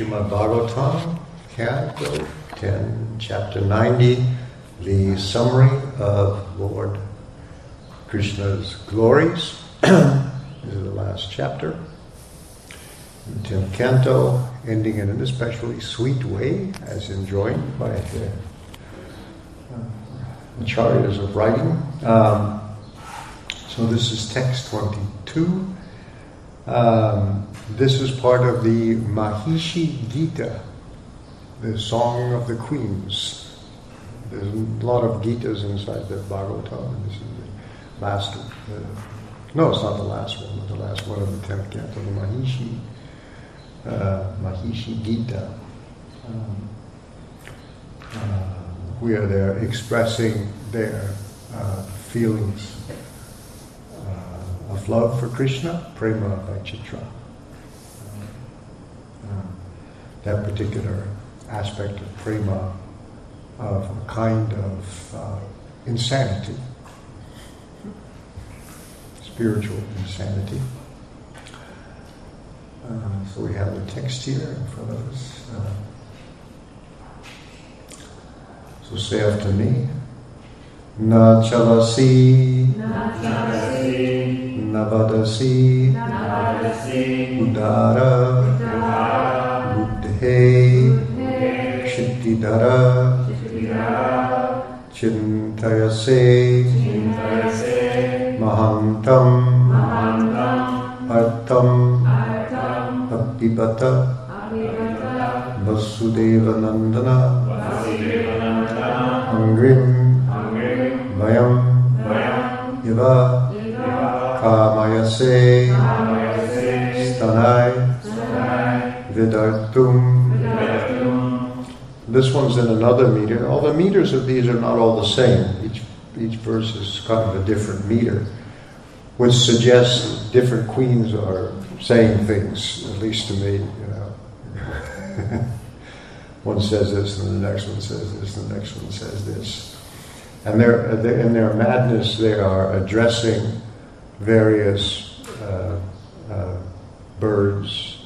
Srimad Bhagavatam, Canto 10, Chapter 90, the summary of Lord Krishna's glories. this is the last chapter. The 10th canto, ending in an especially sweet way, as enjoined by the uh, acharyas of writing. Um, so this is text 22. Um, this is part of the Mahishi Gita, the Song of the Queens. There's a lot of Gitas inside the Bhagavatam, this is the last. Uh, no, it's not the last one, but the last one of the tenth canto, the Mahishi uh, Mahishi Gita. Um, uh, they're expressing their uh, feelings love for Krishna, prema by Uh, that particular aspect of prema of a kind of uh, insanity, spiritual insanity. Uh, so we have the text here in front of us. Uh, so say after me. Na chalasi, Navasi. navadasi, Navasi. udara, Udara. buddhe, shittidara, Vidara. chintayase, Chintayase. mahantam, vayam, Viva. Kamayase. Stanai. Vidartum. This one's in another meter. All the meters of these are not all the same. Each each verse is kind of a different meter, which suggests different queens are saying things, at least to me, you know. one says this, and the next one says this, and the next one says this. And they're, they're- in their madness, they are addressing various uh, uh, birds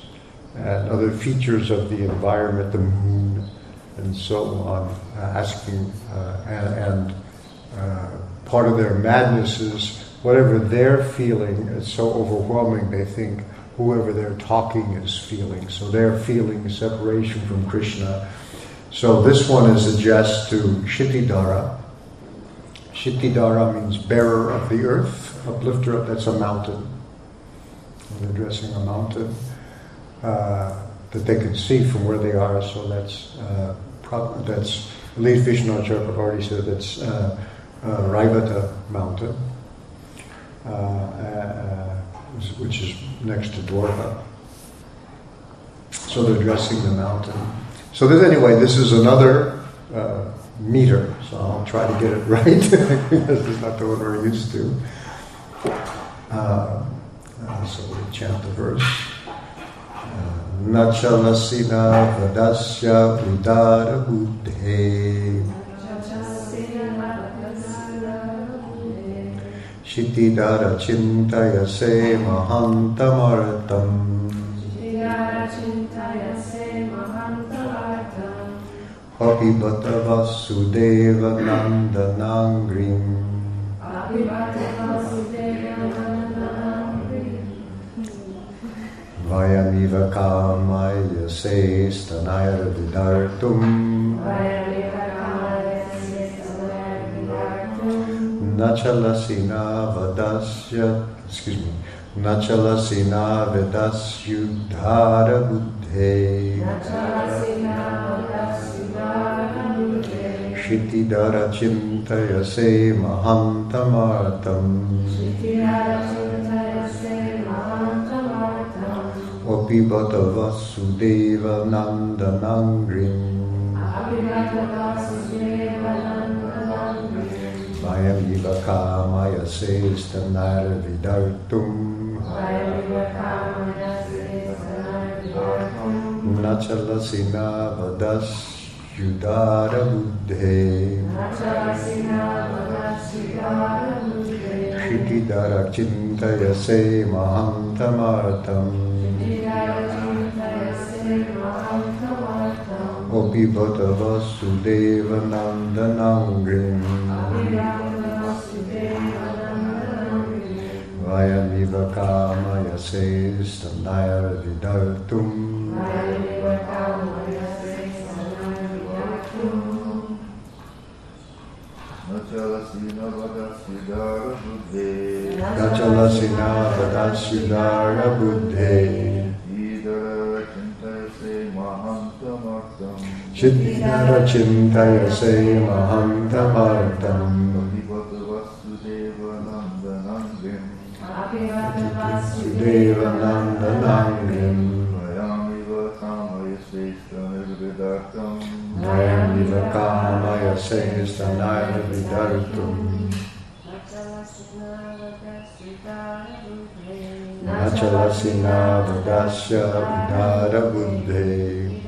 and other features of the environment, the moon, and so on, uh, asking, uh, and, and uh, part of their madness is whatever they're feeling is so overwhelming, they think whoever they're talking is feeling. So they're feeling separation from Krishna. So this one is addressed to Shittidara. Shittidara means bearer of the earth, uplifter of, that's a mountain. They're addressing a mountain uh, that they can see from where they are, so that's, uh, pro- that's, at least Vishvanatha already said that's uh, uh, Raivata mountain, uh, uh, which is next to Dwarka. So they're addressing the mountain. So this, anyway, this is another uh, meter. So I'll try to get it right because it's not the one we're used to. Uh, uh, so we chant the verse. Uh, Nachalasina vadasya udara buddhe Shitidara chintayase mahantamartam Abhibata vasudeva nandanangrim. Vayamiva kamaya se stanayara vidartum Nachalasina vadasya excuse me Nachalasina vedasyudhara buddhe. Shitidara chintayase mahantamartam O Pibata Vasudeva Nandanangrim Mayamiva Kamaya Sestanara Vidartum Nachalasina Vadas Yudara Buddhe Shikidara Chintayase Mahantamartam O Pibata Vasudeva Nandanangrim Vayamiva Kamaya Sestanara Vidartum Nachalasina Vadasidara Buddhe Nachalasina Vadasyudara Buddhe Idara Chintayase Mahantamartam Chittara Chintayase Mahantamartam Adhipata Vayamiva Kamaya Sestanara Vidartum Nachalasina Vadasya Vidara Buddhe.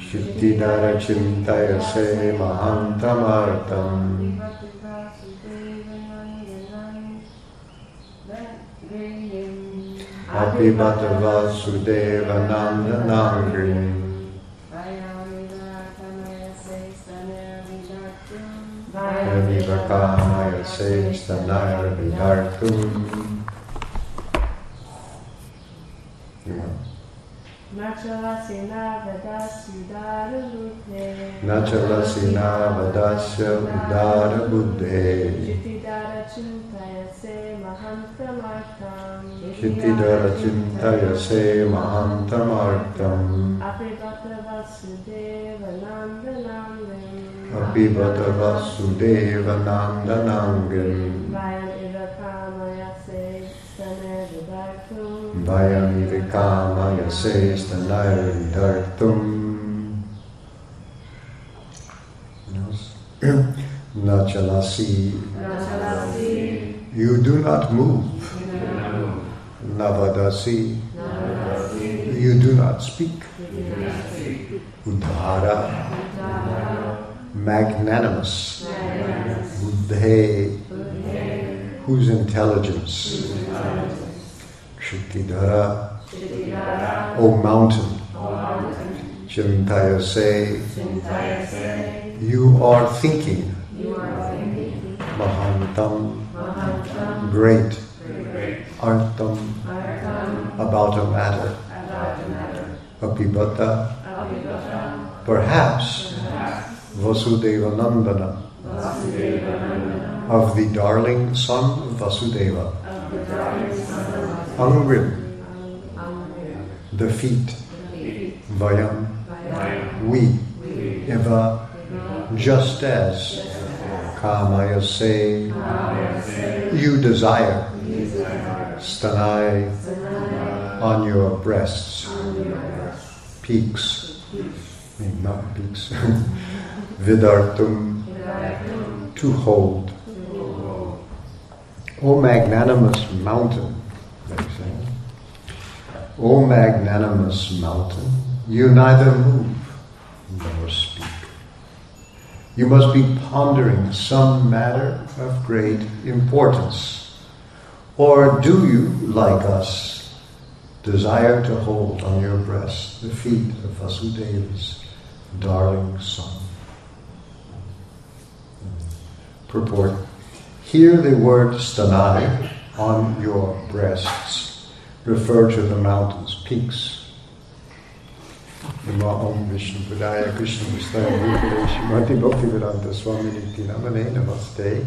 Shittidara Chintayase Mahantamartam Abhibhata Vasudeva Nandanangrim Vayamiva Kamaya Sestanara Vidartum Nachalasena Vadasyudara Buddhe Nachalasina Vadasya Vidara Buddhe Jitidara Chintayase Mahantamartam Shittidara Chintayase Mahantamartam Apribhata Vasudeva Nandanandam Abhibhata Vasudeva Nandanangam Vayam Iva Kamayase Sanevidartum Vayamivikamaya Sestanayaridartum Nachalasi. Nachalasi. You do not move Navadasi. You do not speak. Udhara Magnanimous. Buddhe. Whose intelligence? Shikidhara O mountain. Chintayase You are thinking. Mahantam. Great Artam About a matter. Apibata Perhaps Vasudeva Nandana of the darling son of Vasudeva. Angrim the feet Vayam. We. Eva. Just as Kamaya say you desire Stanai on your breasts. Peaks. Not peaks. Vidartum to hold. O magnanimous mountain they say. O magnanimous mountain you neither move nor speak. You must be pondering some matter of great importance or do you like us desire to hold on your breast the feet of Vasudeva's darling son purport. Here the word stanai, on your breasts, refer to the mountains, peaks. Vishnu Krishna Vistaya Namaste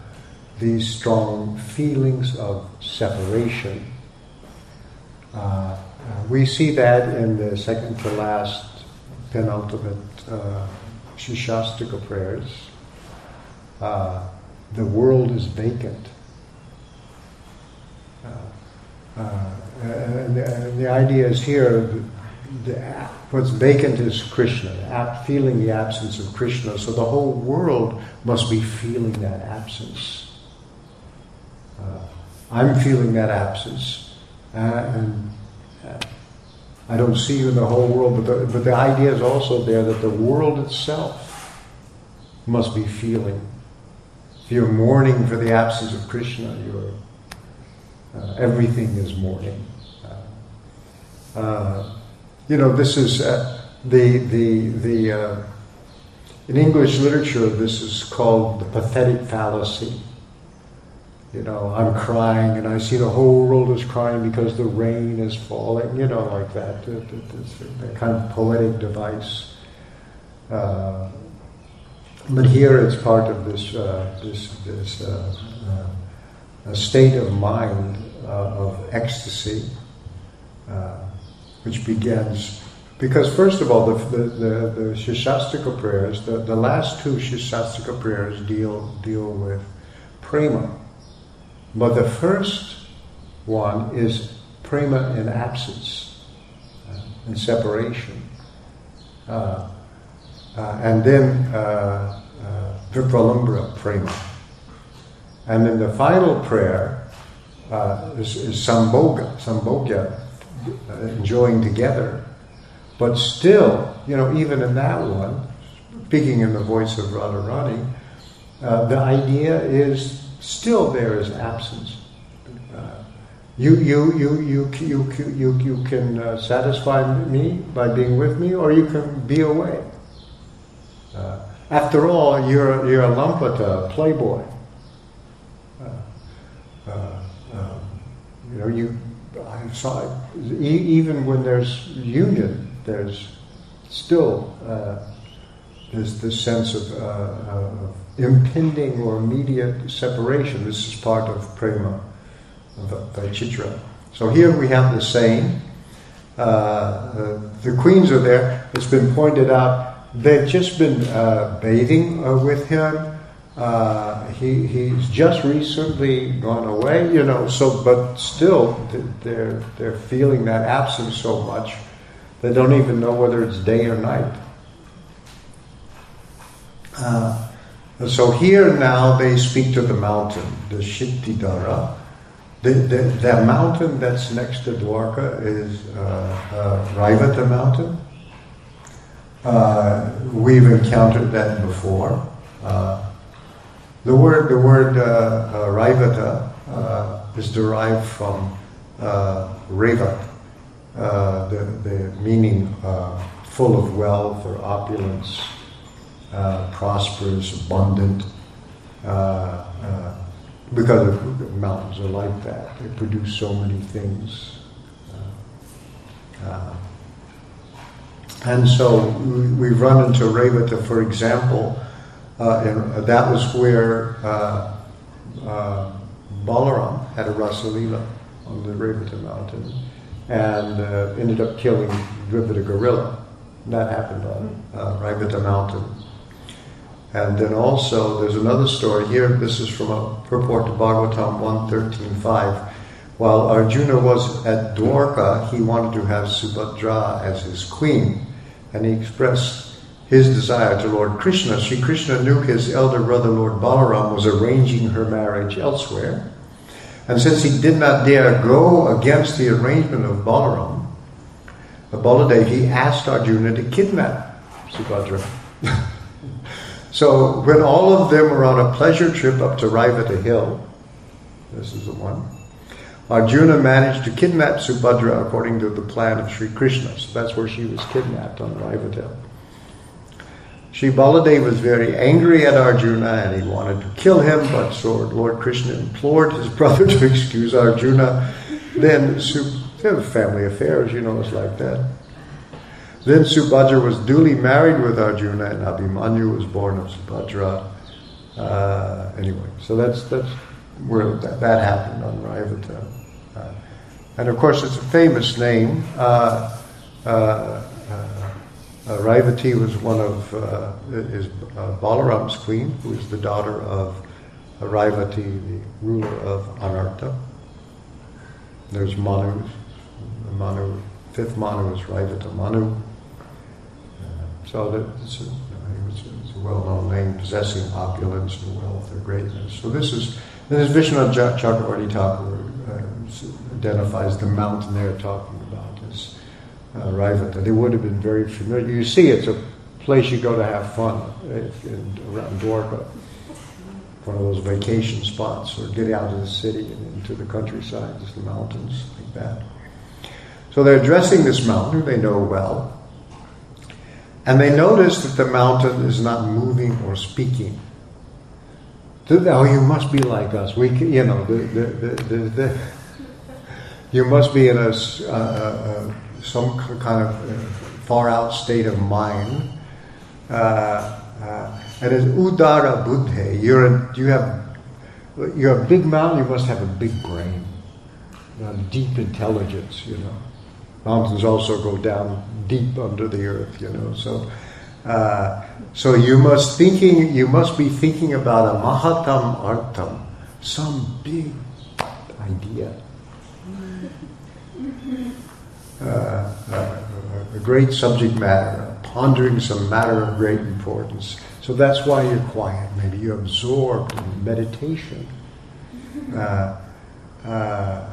these strong feelings of separation. Uh, uh, we see that in the second to last penultimate uh, Shikshashtaka prayers. Uh, the world is vacant. Uh, uh, and, and the idea is here, the, the, what's vacant is Krishna, feeling the absence of Krishna. So the whole world must be feeling that absence. Uh, I'm feeling that absence. Uh, and uh, I don't see you in the whole world, but the, but the idea is also there that the world itself must be feeling. If you're mourning for the absence of Krishna, you're, uh, everything is mourning. Uh, you know, this is the the the in English literature. This is called the pathetic fallacy. You know, I'm crying and I see the whole world is crying because the rain is falling. You know, like that. That kind of poetic device. Uh, but here it's part of this uh, this this uh, uh, state of mind uh, of ecstasy which begins because first of all, the the, the, the Shikshashtaka prayers, the, the last two Shikshashtaka prayers deal deal with prema, but the first one is prema in absence, uh, in separation, uh, uh, and then uh, uh, Vipralamba prema, and then the final prayer uh, is, is Samboga, Sambogya, uh, enjoying together. But still, you know, even in that one, speaking in the voice of Radharani, uh, the idea is still there is absence. Uh, you, you, you, you, you, you, you can uh, satisfy me by being with me, or you can be away. Uh, after all, you're, you're a Lampata, a playboy. Uh, you know, you I saw even when there's union, there's still uh, there's this sense of, uh, of, impending or immediate separation. This is part of prema, of Chitra. So here we have the same. Uh, uh, the queens are there. It's been pointed out they've just been uh, bathing uh, with him. Uh, he, he's just recently gone away, you know, so, but still they're, they're feeling that absence so much, they don't even know whether it's day or night. Uh, so here now they speak to the mountain, the Shittidara. The, the, the mountain that's next to Dwarka is uh, uh, Raivata mountain. Uh, we've encountered that before. Uh, the word, the word uh, uh, Raivata uh, is derived from uh, the, the meaning full of wealth or opulence, uh, prosperous, abundant, uh, because the mountains are like that. They produce so many things. and so we, we run into Revata, for example, uh, and that was where uh, uh, Balaram had a Rasalila on the Revata mountain and uh, ended up killing Dvivida gorilla. That happened on uh, mountain. And then also, there's another story here. This is from a purport to Bhagavatam 113.5. While Arjuna was at Dwarka, he wanted to have Subhadra as his queen. And he expressed his desire to Lord Krishna. Sri Krishna knew his elder brother, Lord Balaram, was arranging her marriage elsewhere. And since he did not dare go against the arrangement of Balaram, Baladev, he asked Arjuna to kidnap Subhadra. so when all of them were on a pleasure trip up to Raivata Hill, this is the one, Arjuna managed to kidnap Subhadra according to the plan of Sri Krishna. So that's where she was kidnapped on Raivata Hill. Sri Baladev was very angry at Arjuna and he wanted to kill him, but Lord Krishna implored his brother to excuse Arjuna. Then, family affairs, you know, it's like that. Then Subhadra was duly married with Arjuna, and Abhimanyu was born of Subhadra. Uh, anyway, so that's that's where that, that happened on Raivata. Uh, and of course, it's a famous name. Uh, uh, uh, uh Raivati was one of uh, is Balaram's queen, who is the daughter of Raivati, the ruler of Anarta. There's Manu, Manu, fifth Manu is Raivata Manu. So that it's a, it's a well-known name, possessing opulence and wealth or greatness. So this is, this is Vishvanatha Chakravarti Thakur uh, identifies the mountain they're talking about as uh, Raivata. They would have been very familiar. You see, it's a place you go to have fun if, in, around Dwarka. One of those vacation spots, or get out of the city and into the countryside, just the mountains like that. So they're addressing this mountain, they know well, and they notice that the mountain is not moving or speaking. Oh, you must be like us. We, can, you know, the, the, the, the, you must be in a, uh, uh, some kind of uh, far out state of mind. Uh, uh, and as udara buddhe, you're a, you have you're a big mountain. You must have a big brain, deep intelligence. You know, mountains also go down deep under the earth, you know. So, uh, so you must thinking, you must be thinking about a mahatam artam, some big idea, uh, uh, a great subject matter, pondering some matter of great importance. So that's why you're quiet. Maybe you're absorbed in meditation. Uh, uh,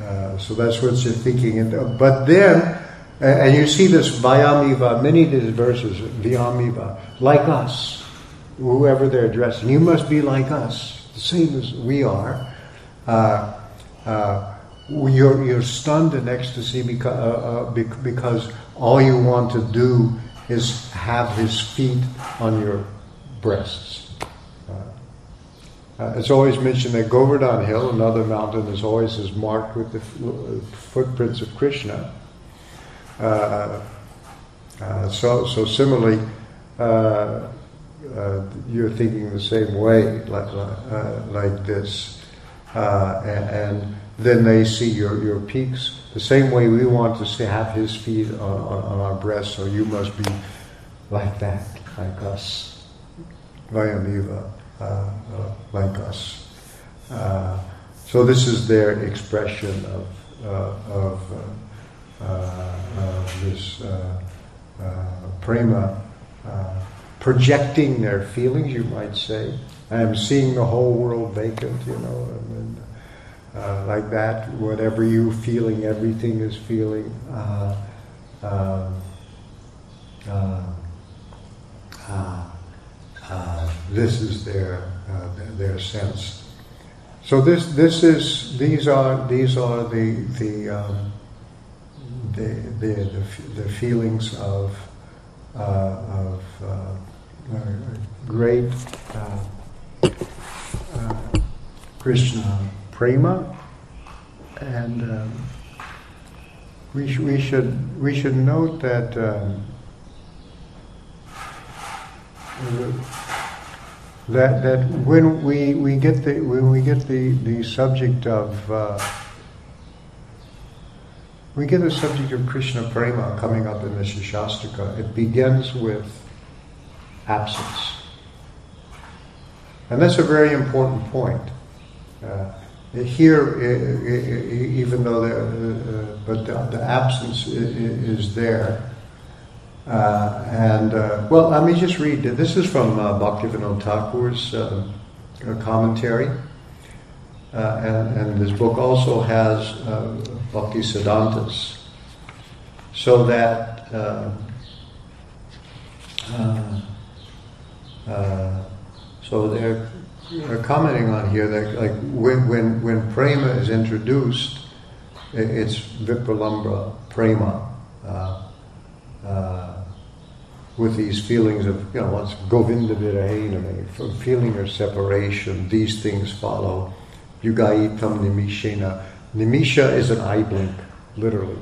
uh, so that's what you're thinking. And, but then and you see this Vayamiva, many of these verses, Vyamiva, like us, whoever they're addressing. You must be like us, the same as we are. Uh, uh, you're, you're stunned in ecstasy because, uh, uh because all you want to do is have his feet on your breasts. Uh, uh, it's always mentioned that Govardhan Hill, another mountain, is always is marked with the footprints of Krishna. Uh, uh, so, so similarly, uh, you're thinking the same way, like, like this, and, and, then they see your, your peaks the same way we want to see, have his feet on, on, on our breast, so you must be like that, like us. Vayamiva, uh, uh, like us. Uh, so this is their expression of, of this uh, uh, prema projecting their feelings, you might say. I am seeing the whole world vacant, you know, and, uh, like that. Whatever you feeling, everything is feeling. Uh, um, uh, this is their their sense. So this this is these are these are the the um, the, the, the, the feelings of, uh, of uh, great uh, uh, Krishna prema, and um, we, sh- we should we should note that. Um, that that when we, we get the when we get the, the subject of uh, we get the subject of Krishna Prema coming up in the Shastrika. It begins with absence. And that's a very important point. Uh, here, even though the, uh, but the, absence is there. Uh, and, uh, well, let me just read. This is from uh, Bhaktivinoda Thakur's uh, commentary. Uh, and, and, this book also has Bhakti Siddhantas, so that uh, uh, uh, so they're, they're, commenting on here that like when when when prema is introduced, it's vipralamba prema. with these feelings of, you know, what's Govinda Virahename, from feeling of separation, these things follow. Yugaitam Nimishena. Nimisha is an eye blink, literally.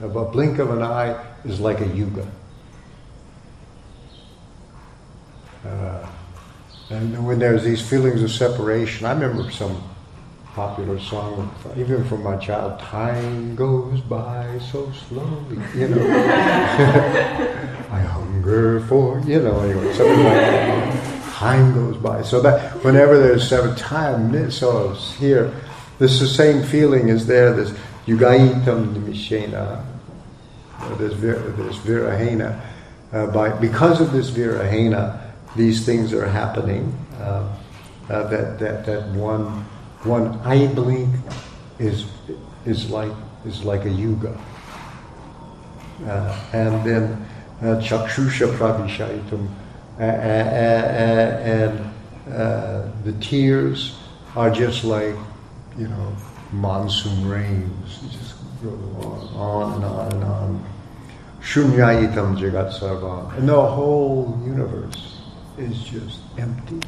A blink of an eye is like a yuga. Uh, and when there's these feelings of separation, I remember some popular song, even from my child, time goes by so slowly, you know. I hunger for, you know, anyway, something like that. Time goes by. So that whenever there's seven time, so here, this the same feeling is there, this yugaitam nimishena, this, this virahena. Uh, by, because of this virahena, these things are happening. Uh, uh, that, that, that one one eye blink is is like is like a yuga. Uh, and then uh, chakshusha pravishaitum, uh, and uh, the tears are just like you know monsoon rains, just go on, on and on and on. Shunyayitam jagat sarva, and the whole universe is just empty.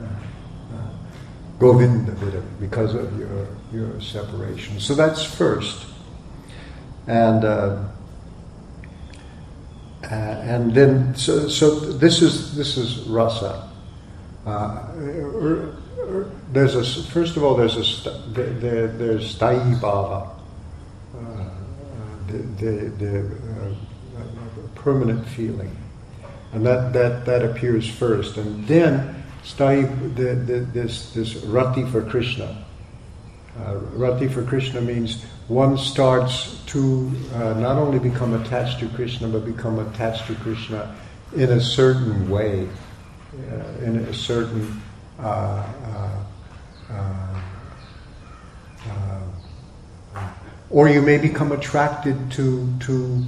Uh, uh, Govinda because of your, your separation. So that's first. And uh, uh, and then so, so this is this is rasa. Uh, er, er, Uh, er, er, there's a first of all there's a there, there's sthayi bhava, uh, the, the, the uh, permanent feeling, and that that that appears first, and then study the, the, this, this rati for Krishna. Uh, rati for Krishna means one starts to uh, not only become attached to Krishna, but become attached to Krishna in a certain way, uh, in a certain uh, uh, uh, Uh, uh, or you may become attracted to to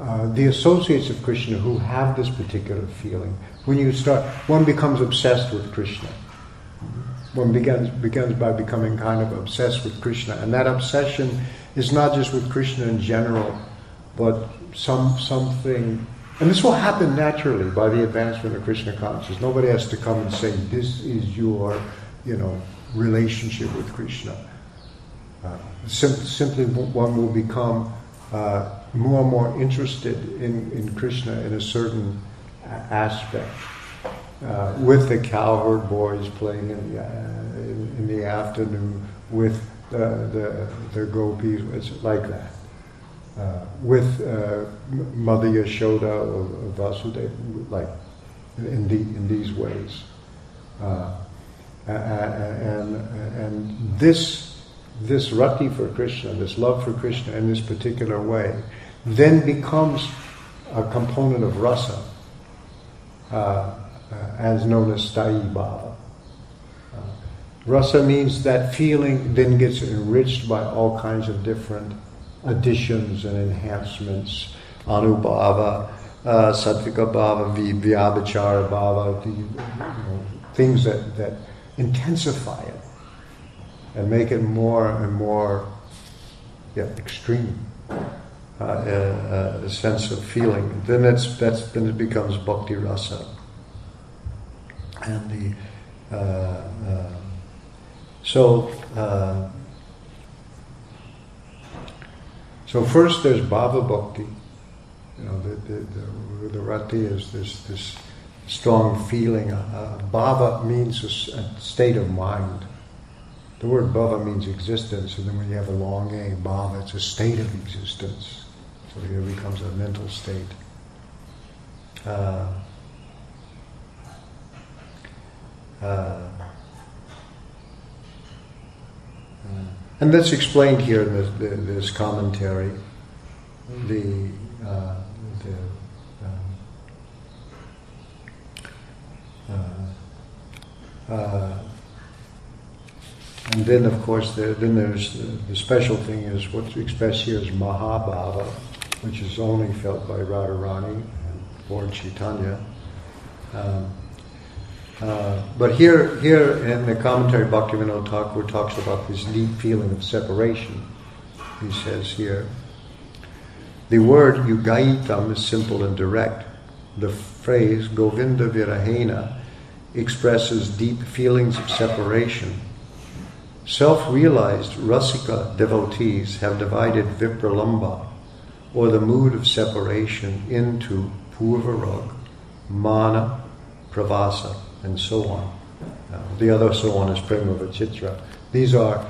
uh, the associates of Krishna who have this particular feeling. When you start, one becomes obsessed with Krishna. One begins, begins by becoming kind of obsessed with Krishna. And that obsession is not just with Krishna in general, but some something and this will happen naturally by the advancement of Krishna consciousness. Nobody has to come and say, this is your, you know, relationship with Krishna. Uh, sim- simply one will become uh, more and more interested in, in Krishna in a certain aspect. Uh, with the cowherd boys playing in the, uh, in, in, the afternoon, with the, the, the gopis, it's like that. Uh, with uh, Mother Yashoda or, of Vasudeva, like in, the, in these ways. Uh, and, and this, this rati for Krishna, this love for Krishna in this particular way, then becomes a component of rasa uh, uh, as known as sthayi bhava. Uh, rasa means that feeling then gets enriched by all kinds of different additions and enhancements. Anubhava, uh, sattvika bhava, vyabhichara bhava, the, you know, things that, that intensify it and make it more and more yeah, extreme uh, a, sense of feeling, then it's that's then it becomes bhakti rasa. And the uh, uh, so uh, so first there's bhava bhakti. You know, the the, the, the rati is this this strong feeling. Uh, bhava means a, state of mind. The word bhava means existence, and then when you have a long A, bhava, it's a state of existence. So here becomes a mental state. Uh, uh, and that's explained here in this, this commentary. The, uh, the um, uh, and then, of course, there, then there's the, the, special thing is what's expressed here is Mahabhava, which is only felt by Radharani and Lord Chaitanya. Um, uh, but here, here in the commentary, Bhaktivinoda Thakur talks about this deep feeling of separation. He says here, The word yugaitam is simple and direct. The phrase Govinda Virahena expresses deep feelings of separation. Self realized Rasika devotees have divided Vipralamba, or the mood of separation, into Purvarag, Mana, Pravasa, and so on. Uh, the other so on is Prema Vachitra. These are,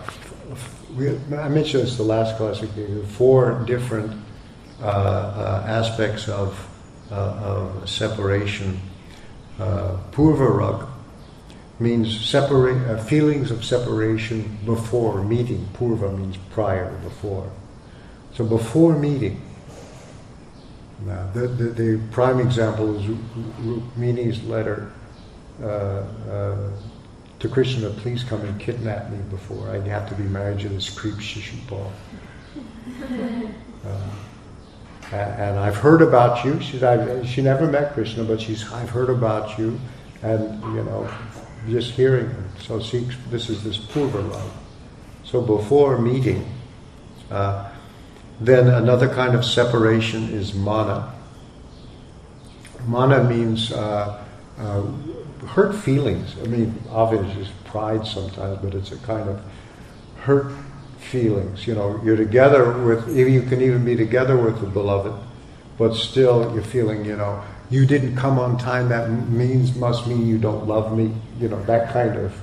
we, I mentioned this the last class four different uh, uh, aspects of, uh, of separation. Uh, Purvarag means separate, uh, feelings of separation before meeting. Purva means prior, before. So before meeting, now, the, the, the prime example is Rukmini's letter uh, uh, to Krishna, please come and kidnap me before I have to be married to this creep Shishupal. Uh, and I've heard about you. She's, I've, she never met Krishna, but she's, I've heard about you, and you know, just hearing her. So she, this is this purva love. So before meeting, uh, then another kind of separation is mana. Mana means uh, uh, hurt feelings. I mean, obviously, it's pride sometimes, but it's a kind of hurt feelings. You know, you're together with, you can even be together with the beloved, but still you're feeling, you know, you didn't come on time, that means, must mean you don't love me. You know, that kind of,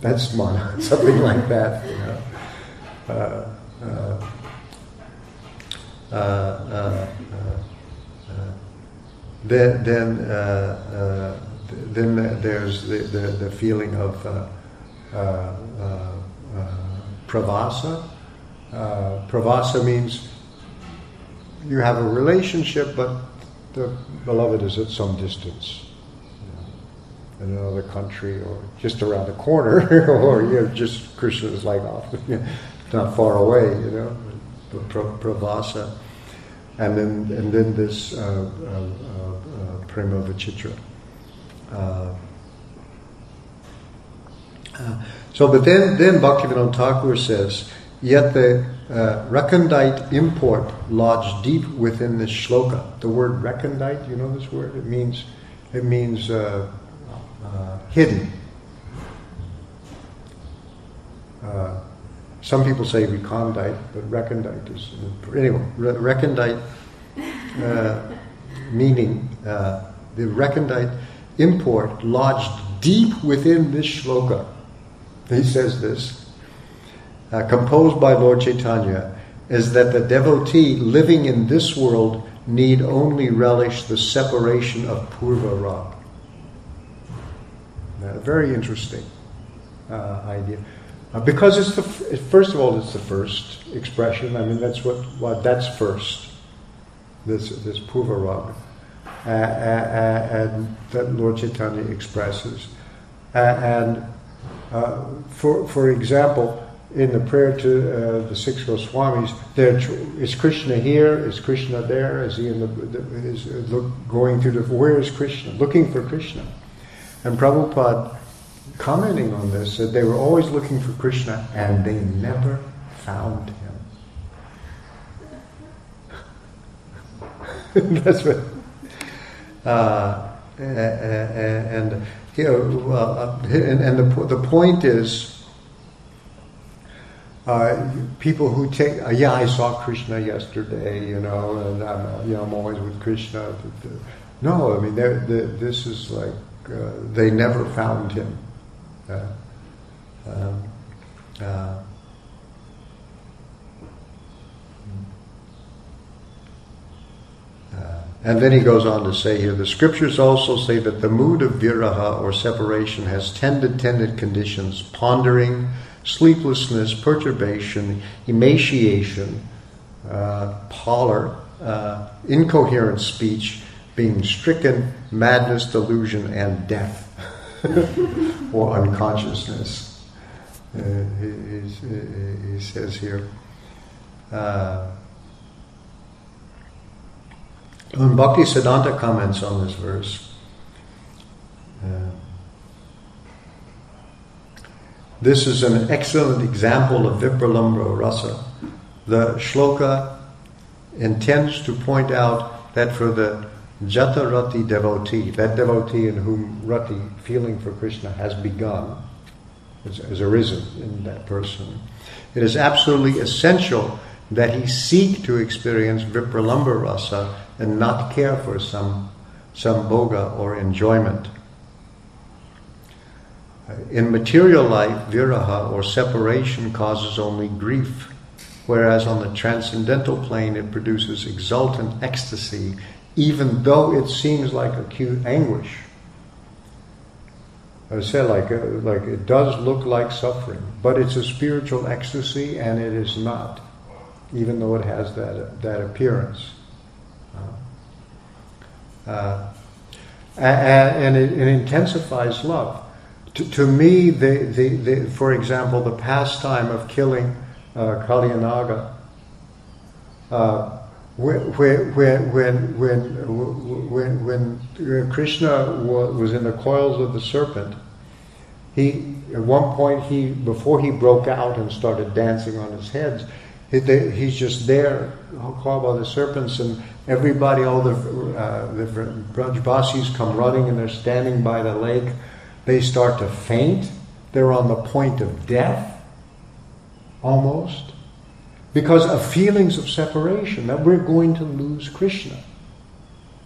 that's mana, something like that, you know. Uh, uh, uh, uh, uh then, then, then there's the, the, the feeling of pravasa. pravasa means you have a relationship, but the beloved is at some distance. In another country or just around the corner, or you know, just Krishna is like off, not far away, you know, pravasa. And then and then this uh, uh, uh, prema vachitra. Uh, uh, so, but then then Bhaktivinoda Thakur says, yet the uh, recondite import lodged deep within this shloka. The word recondite, you know this word? It means it means hidden. Some people say recondite, but recondite is anyway. recondite uh, meaning uh, the recondite import lodged deep within this shloka. He says this, uh, composed by Lord Chaitanya, is that the devotee living in this world need only relish the separation of purva rag. very interesting uh, idea. Uh, because it's the first of all, it's the first expression. I mean, that's what, that's first. This this purvarag, uh, uh, and that Lord Chaitanya expresses, and uh, for for example, in the prayer to uh, the six Goswamis, there is Krishna here? Is Krishna there? Is he in the, the is look, going through the where is Krishna? Looking for Krishna, and Prabhupada commenting on this, said they were always looking for Krishna and they never found him. That's what. Uh, and you uh, and, and the the point is, uh, people who take, uh, yeah, I saw Krishna yesterday, you know, and I'm, you know, I'm always with Krishna. No, I mean, this is like uh, they never found him. Uh, um, uh, uh, and then he goes on to say here the scriptures also say that the mood of viraha or separation has ten dependent conditions pondering, sleeplessness, perturbation, emaciation, uh, pallor, uh, incoherent speech, being stricken, madness, delusion, and death. or unconsciousness. Uh, he, he, says here. When Bhakti Siddhanta comments on this verse, uh, this is an excellent example of Vipralamba rasa. The shloka intends to point out that for the Jatarati devotee, that devotee in whom Rati, feeling for Krishna, has begun, has, has arisen in that person, it is absolutely essential that he seek to experience Vipralamba rasa and not care for some, Sambhoga or enjoyment. In material life, viraha or separation causes only grief, whereas on the transcendental plane it produces exultant ecstasy, even though it seems like acute anguish. I said, like, uh, like it does look like suffering, but it's a spiritual ecstasy, and it is not, even though it has that that appearance. Uh, uh, and it, it intensifies love to, to me, the, the, the, for example, the pastime of killing uh, Kalyanaga, uh, when, when, when, when, when, Krishna was in the coils of the serpent, he, at one point, he, before he broke out and started dancing on his heads, he, he's just there, caught by the serpents, and everybody, all the, uh, the come running and they're standing by the lake they start to faint. They're on the point of death, almost, because of feelings of separation, that we're going to lose Krishna.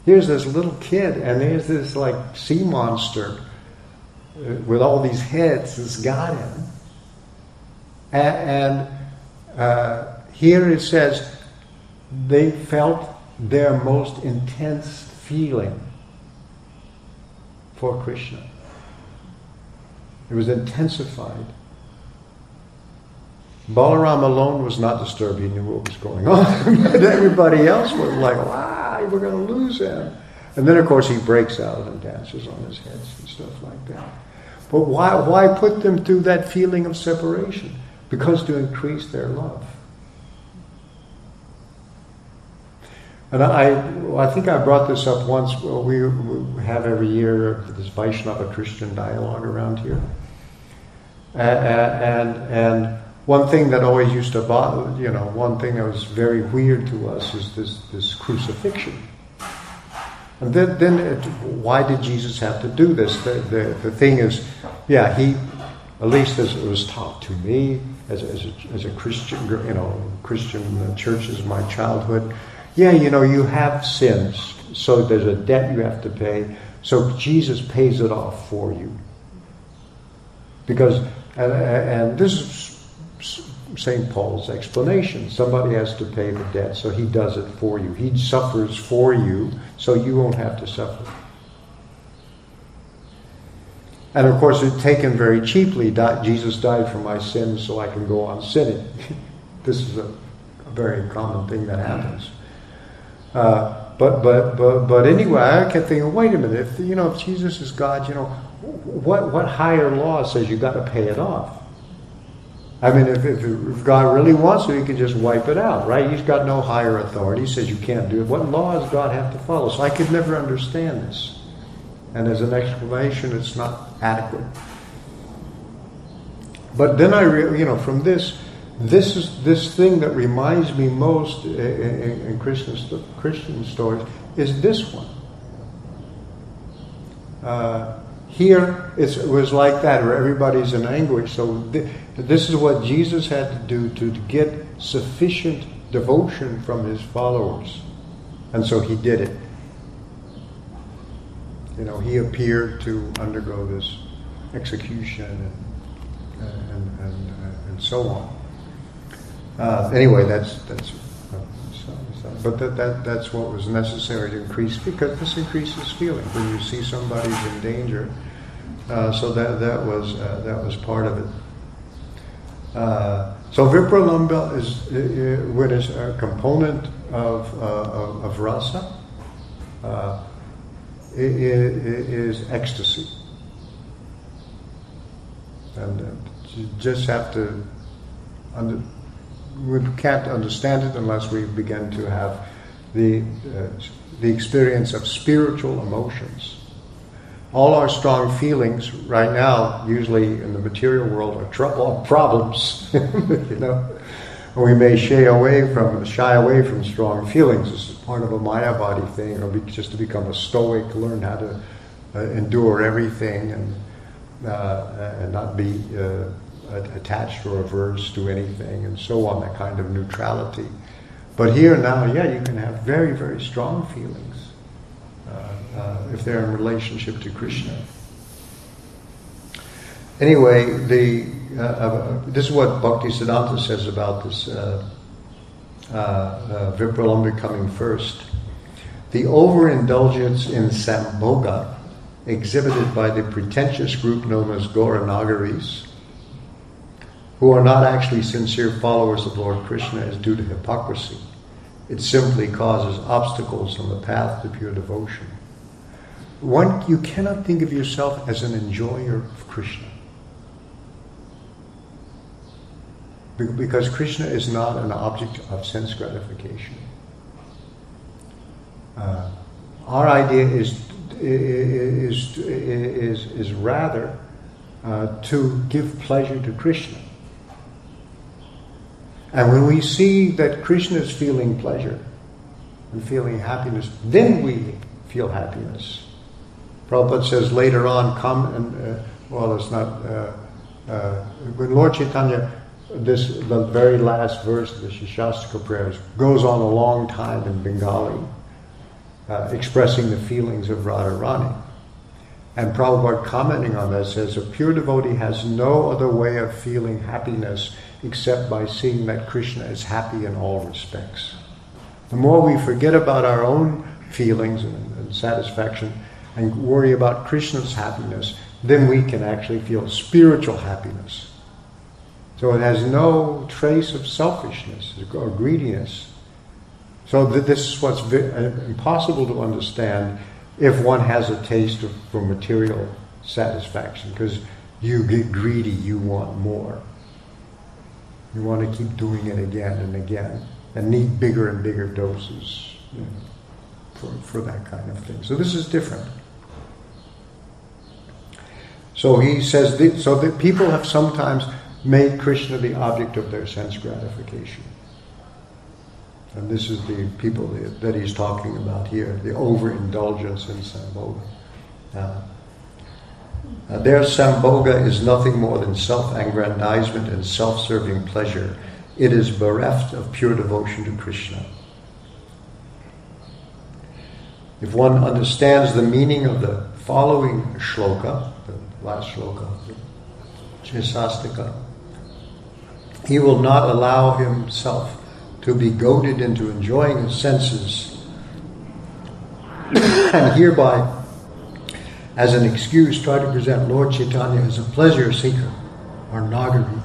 Here's this little kid, and there's this like sea monster uh, with all these heads that's got him. And, uh, here it says they felt their most intense feeling for Krishna. It was intensified. Balaram alone was not disturbed. He knew what was going on. but everybody else was like, wow, we're going to lose him. And then, of course, he breaks out and dances on his heads and stuff like that. But why, why put them through that feeling of separation? Because to increase their love. And I, I think I brought this up once. We have every year this Vaishnava Christian dialogue around here. And, and one thing that always used to bother, you know, one thing that was very weird to us is this, this crucifixion. And then, then it, why did Jesus have to do this? The, the, the thing is, yeah, he, at least as it was taught to me as, as, a, as a Christian, you know, Christian church is my childhood yeah, you know, you have sins, so there's a debt you have to pay. So Jesus pays it off for you. Because, and, and this is St. Paul's explanation. Somebody has to pay the debt, so he does it for you. He suffers for you, so you won't have to suffer. And of course, it's taken very cheaply. Jesus died for my sins so I can go on sinning. this is a, a very common thing that happens. Uh, but but but but anyway, I kept thinking, wait a minute, if you know if Jesus is God, you know, what what higher law says you got to pay it off? I mean, if, if, God really wants to, He can just wipe it out, right? He's got no higher authority. He says you can't do it. What law does God have to follow? So I could never understand this. And as an explanation, it's not adequate. But then I, re- you know, from this, this is this thing that reminds me most in, in, in Christian, Christian stories is this one. Uh, here it was like that, where everybody's in anguish. So th- this is what Jesus had to do to, get sufficient devotion from his followers, and so he did it. You know, he appeared to undergo this execution and, and, and, and so on. Uh, anyway, that's that's. Uh, but that, that that's what was necessary to increase because this increases feeling when you see somebody's in danger. Uh, so that that was uh, that was part of it. Uh, so vipralamba is what is a component of of, of, rasa. It, it, it is ecstasy, and you just have to under, we can't understand it unless we begin to have the, uh, the experience of spiritual emotions. All our strong feelings right now, usually in the material world, are trouble, problems. you know, we may shy away from shy away from strong feelings. This is part of a Mayavadi thing, or just to become a stoic, learn how to uh, endure everything and uh, and not be uh, attached or averse to anything, and so on. That kind of neutrality. But here now, yeah, you can have very, very strong feelings uh, uh, if they're in relationship to Krishna. Anyway, the uh, uh, this is what Bhakti Siddhanta says about this uh, uh, uh, Vipralamba coming first. The overindulgence in Sambhoga exhibited by the pretentious group known as Gauranagaris, who are not actually sincere followers of Lord Krishna, is due to hypocrisy. It simply causes obstacles on the path to pure devotion. One, you cannot think of yourself as an enjoyer of Krishna. Because Krishna is not an object of sense gratification. Uh, our idea is, is, is, is rather uh, to give pleasure to Krishna. And when we see that Krishna is feeling pleasure and feeling happiness, then we feel happiness. Prabhupada says later on, come and, uh, well, it's not, uh, uh, when Lord Chaitanya, this, the very last verse of the Shikshashtaka prayers goes on a long time in Bengali, uh, expressing the feelings of Radharani. And Prabhupada commenting on that says, a pure devotee has no other way of feeling happiness except by seeing that Krishna is happy in all respects. The more we forget about our own feelings and, and satisfaction and worry about Krishna's happiness, then we can actually feel spiritual happiness. So it has no trace of selfishness or greediness. So this is what's impossible to understand if one has a taste for material satisfaction, because you get greedy, you want more. You want to keep doing it again and again and need bigger and bigger doses you know, for, for that kind of thing. So this is different. So he says, that, so that people have sometimes made Krishna the object of their sense gratification. And this is the people that he's talking about here, the overindulgence in Sambhoga. Uh, uh, their Sambhoga is nothing more than self-aggrandizement and self-serving pleasure. It is bereft of pure devotion to Krishna. If one understands the meaning of the following shloka, the last shloka, Shikshashtaka, he will not allow himself to be goaded into enjoying his senses and hereby as an excuse try to present Lord Chaitanya as a pleasure seeker or Nagari.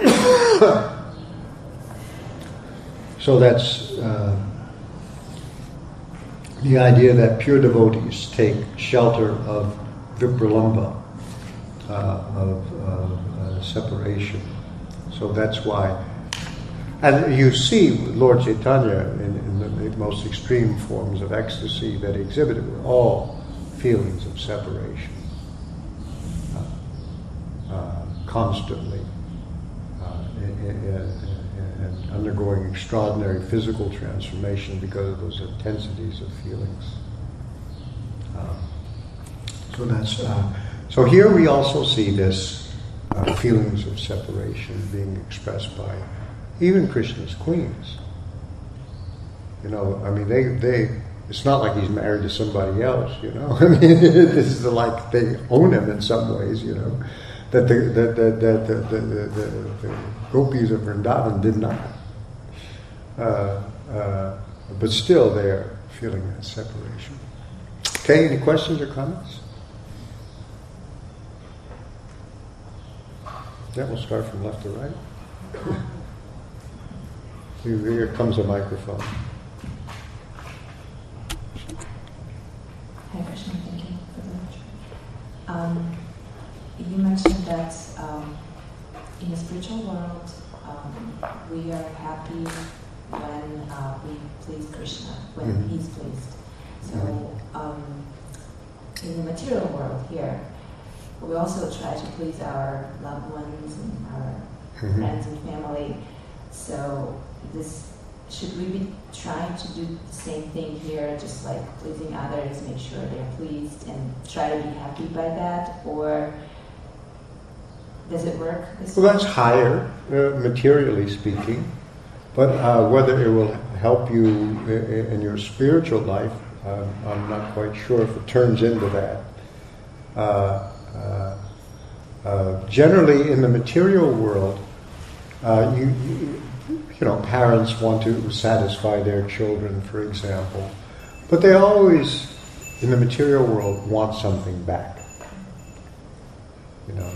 so that's uh, the idea that pure devotees take shelter of vipralamba, uh, of, of uh, separation. So that's why and you see Lord Chaitanya in, in the, most extreme forms of ecstasy that he exhibited all feelings of separation, uh, uh, constantly, uh, and undergoing extraordinary physical transformation because of those intensities of feelings. Uh, so that's uh, so. Here we also see this uh, feelings of separation being expressed by even Krishna's queens. You know, I mean, they, they, it's not like he's married to somebody else, you know. I mean, this is like they own him in some ways, you know. That the, that, the, the, the, the, gopis of Vrindavan did not. Uh, uh, but still, they're feeling that separation. Okay, any questions or comments? Yeah, we'll start from left to right. Here comes a microphone. Hi, Krishna. Thank you for the lecture. Um, you mentioned that um, in the spiritual world, um, we are happy when uh, we please Krishna, when mm-hmm. He's pleased. So, mm-hmm. um, in the material world here, we also try to please our loved ones and our mm-hmm. friends and family So this should we be trying to do the same thing here, just like pleasing others, make sure they're pleased, and try to be happy by that, or does it work Well, way? that's higher, uh, materially speaking, but uh, whether it will help you in your spiritual life, um, I'm not quite sure if it turns into that. Uh, uh, uh, generally, in the material world, uh, you, you, you know, parents want to satisfy their children, for example, but they always, in the material world, want something back. You know,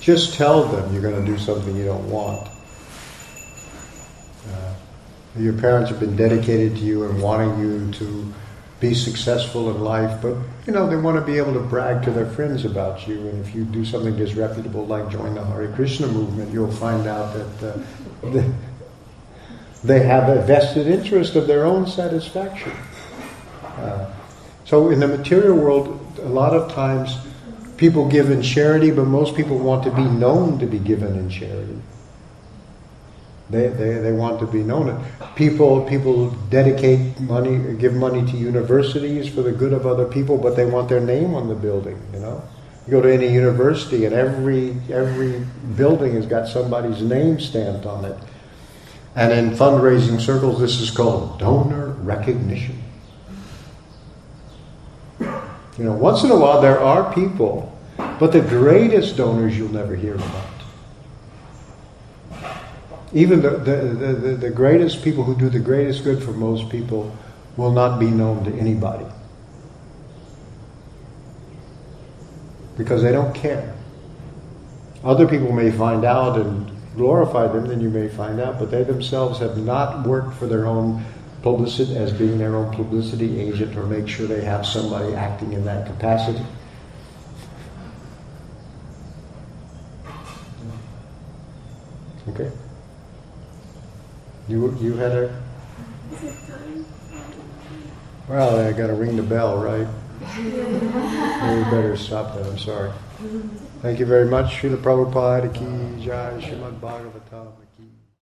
just tell them you're going to do something you don't want. Uh, your parents have been dedicated to you and wanting you to be successful in life, but you know they want to be able to brag to their friends about you. And if you do something disreputable like join the Hare Krishna movement, you'll find out that uh, they, have a vested interest of their own satisfaction. Uh, so in the material world, a lot of times people give in charity, but most people want to be known to be given in charity. They, they, they want to be known. People people dedicate money, give money to universities for the good of other people, but they want their name on the building. You know, you go to any university, and every every building has got somebody's name stamped on it. And in fundraising circles, this is called donor recognition. You know, once in a while there are people, but the greatest donors you'll never hear about. Even the, the, the, the, greatest people who do the greatest good for most people will not be known to anybody. Because they don't care. Other people may find out and glorify them, then you may find out, but they themselves have not worked for their own publicity as being their own publicity agent or make sure they have somebody acting in that capacity. Okay. You you had a well, I got to ring the bell, right? we better stop that. I'm sorry. Thank you very much. Srila Prabhupada ki jai, Srimad Bhagavatam.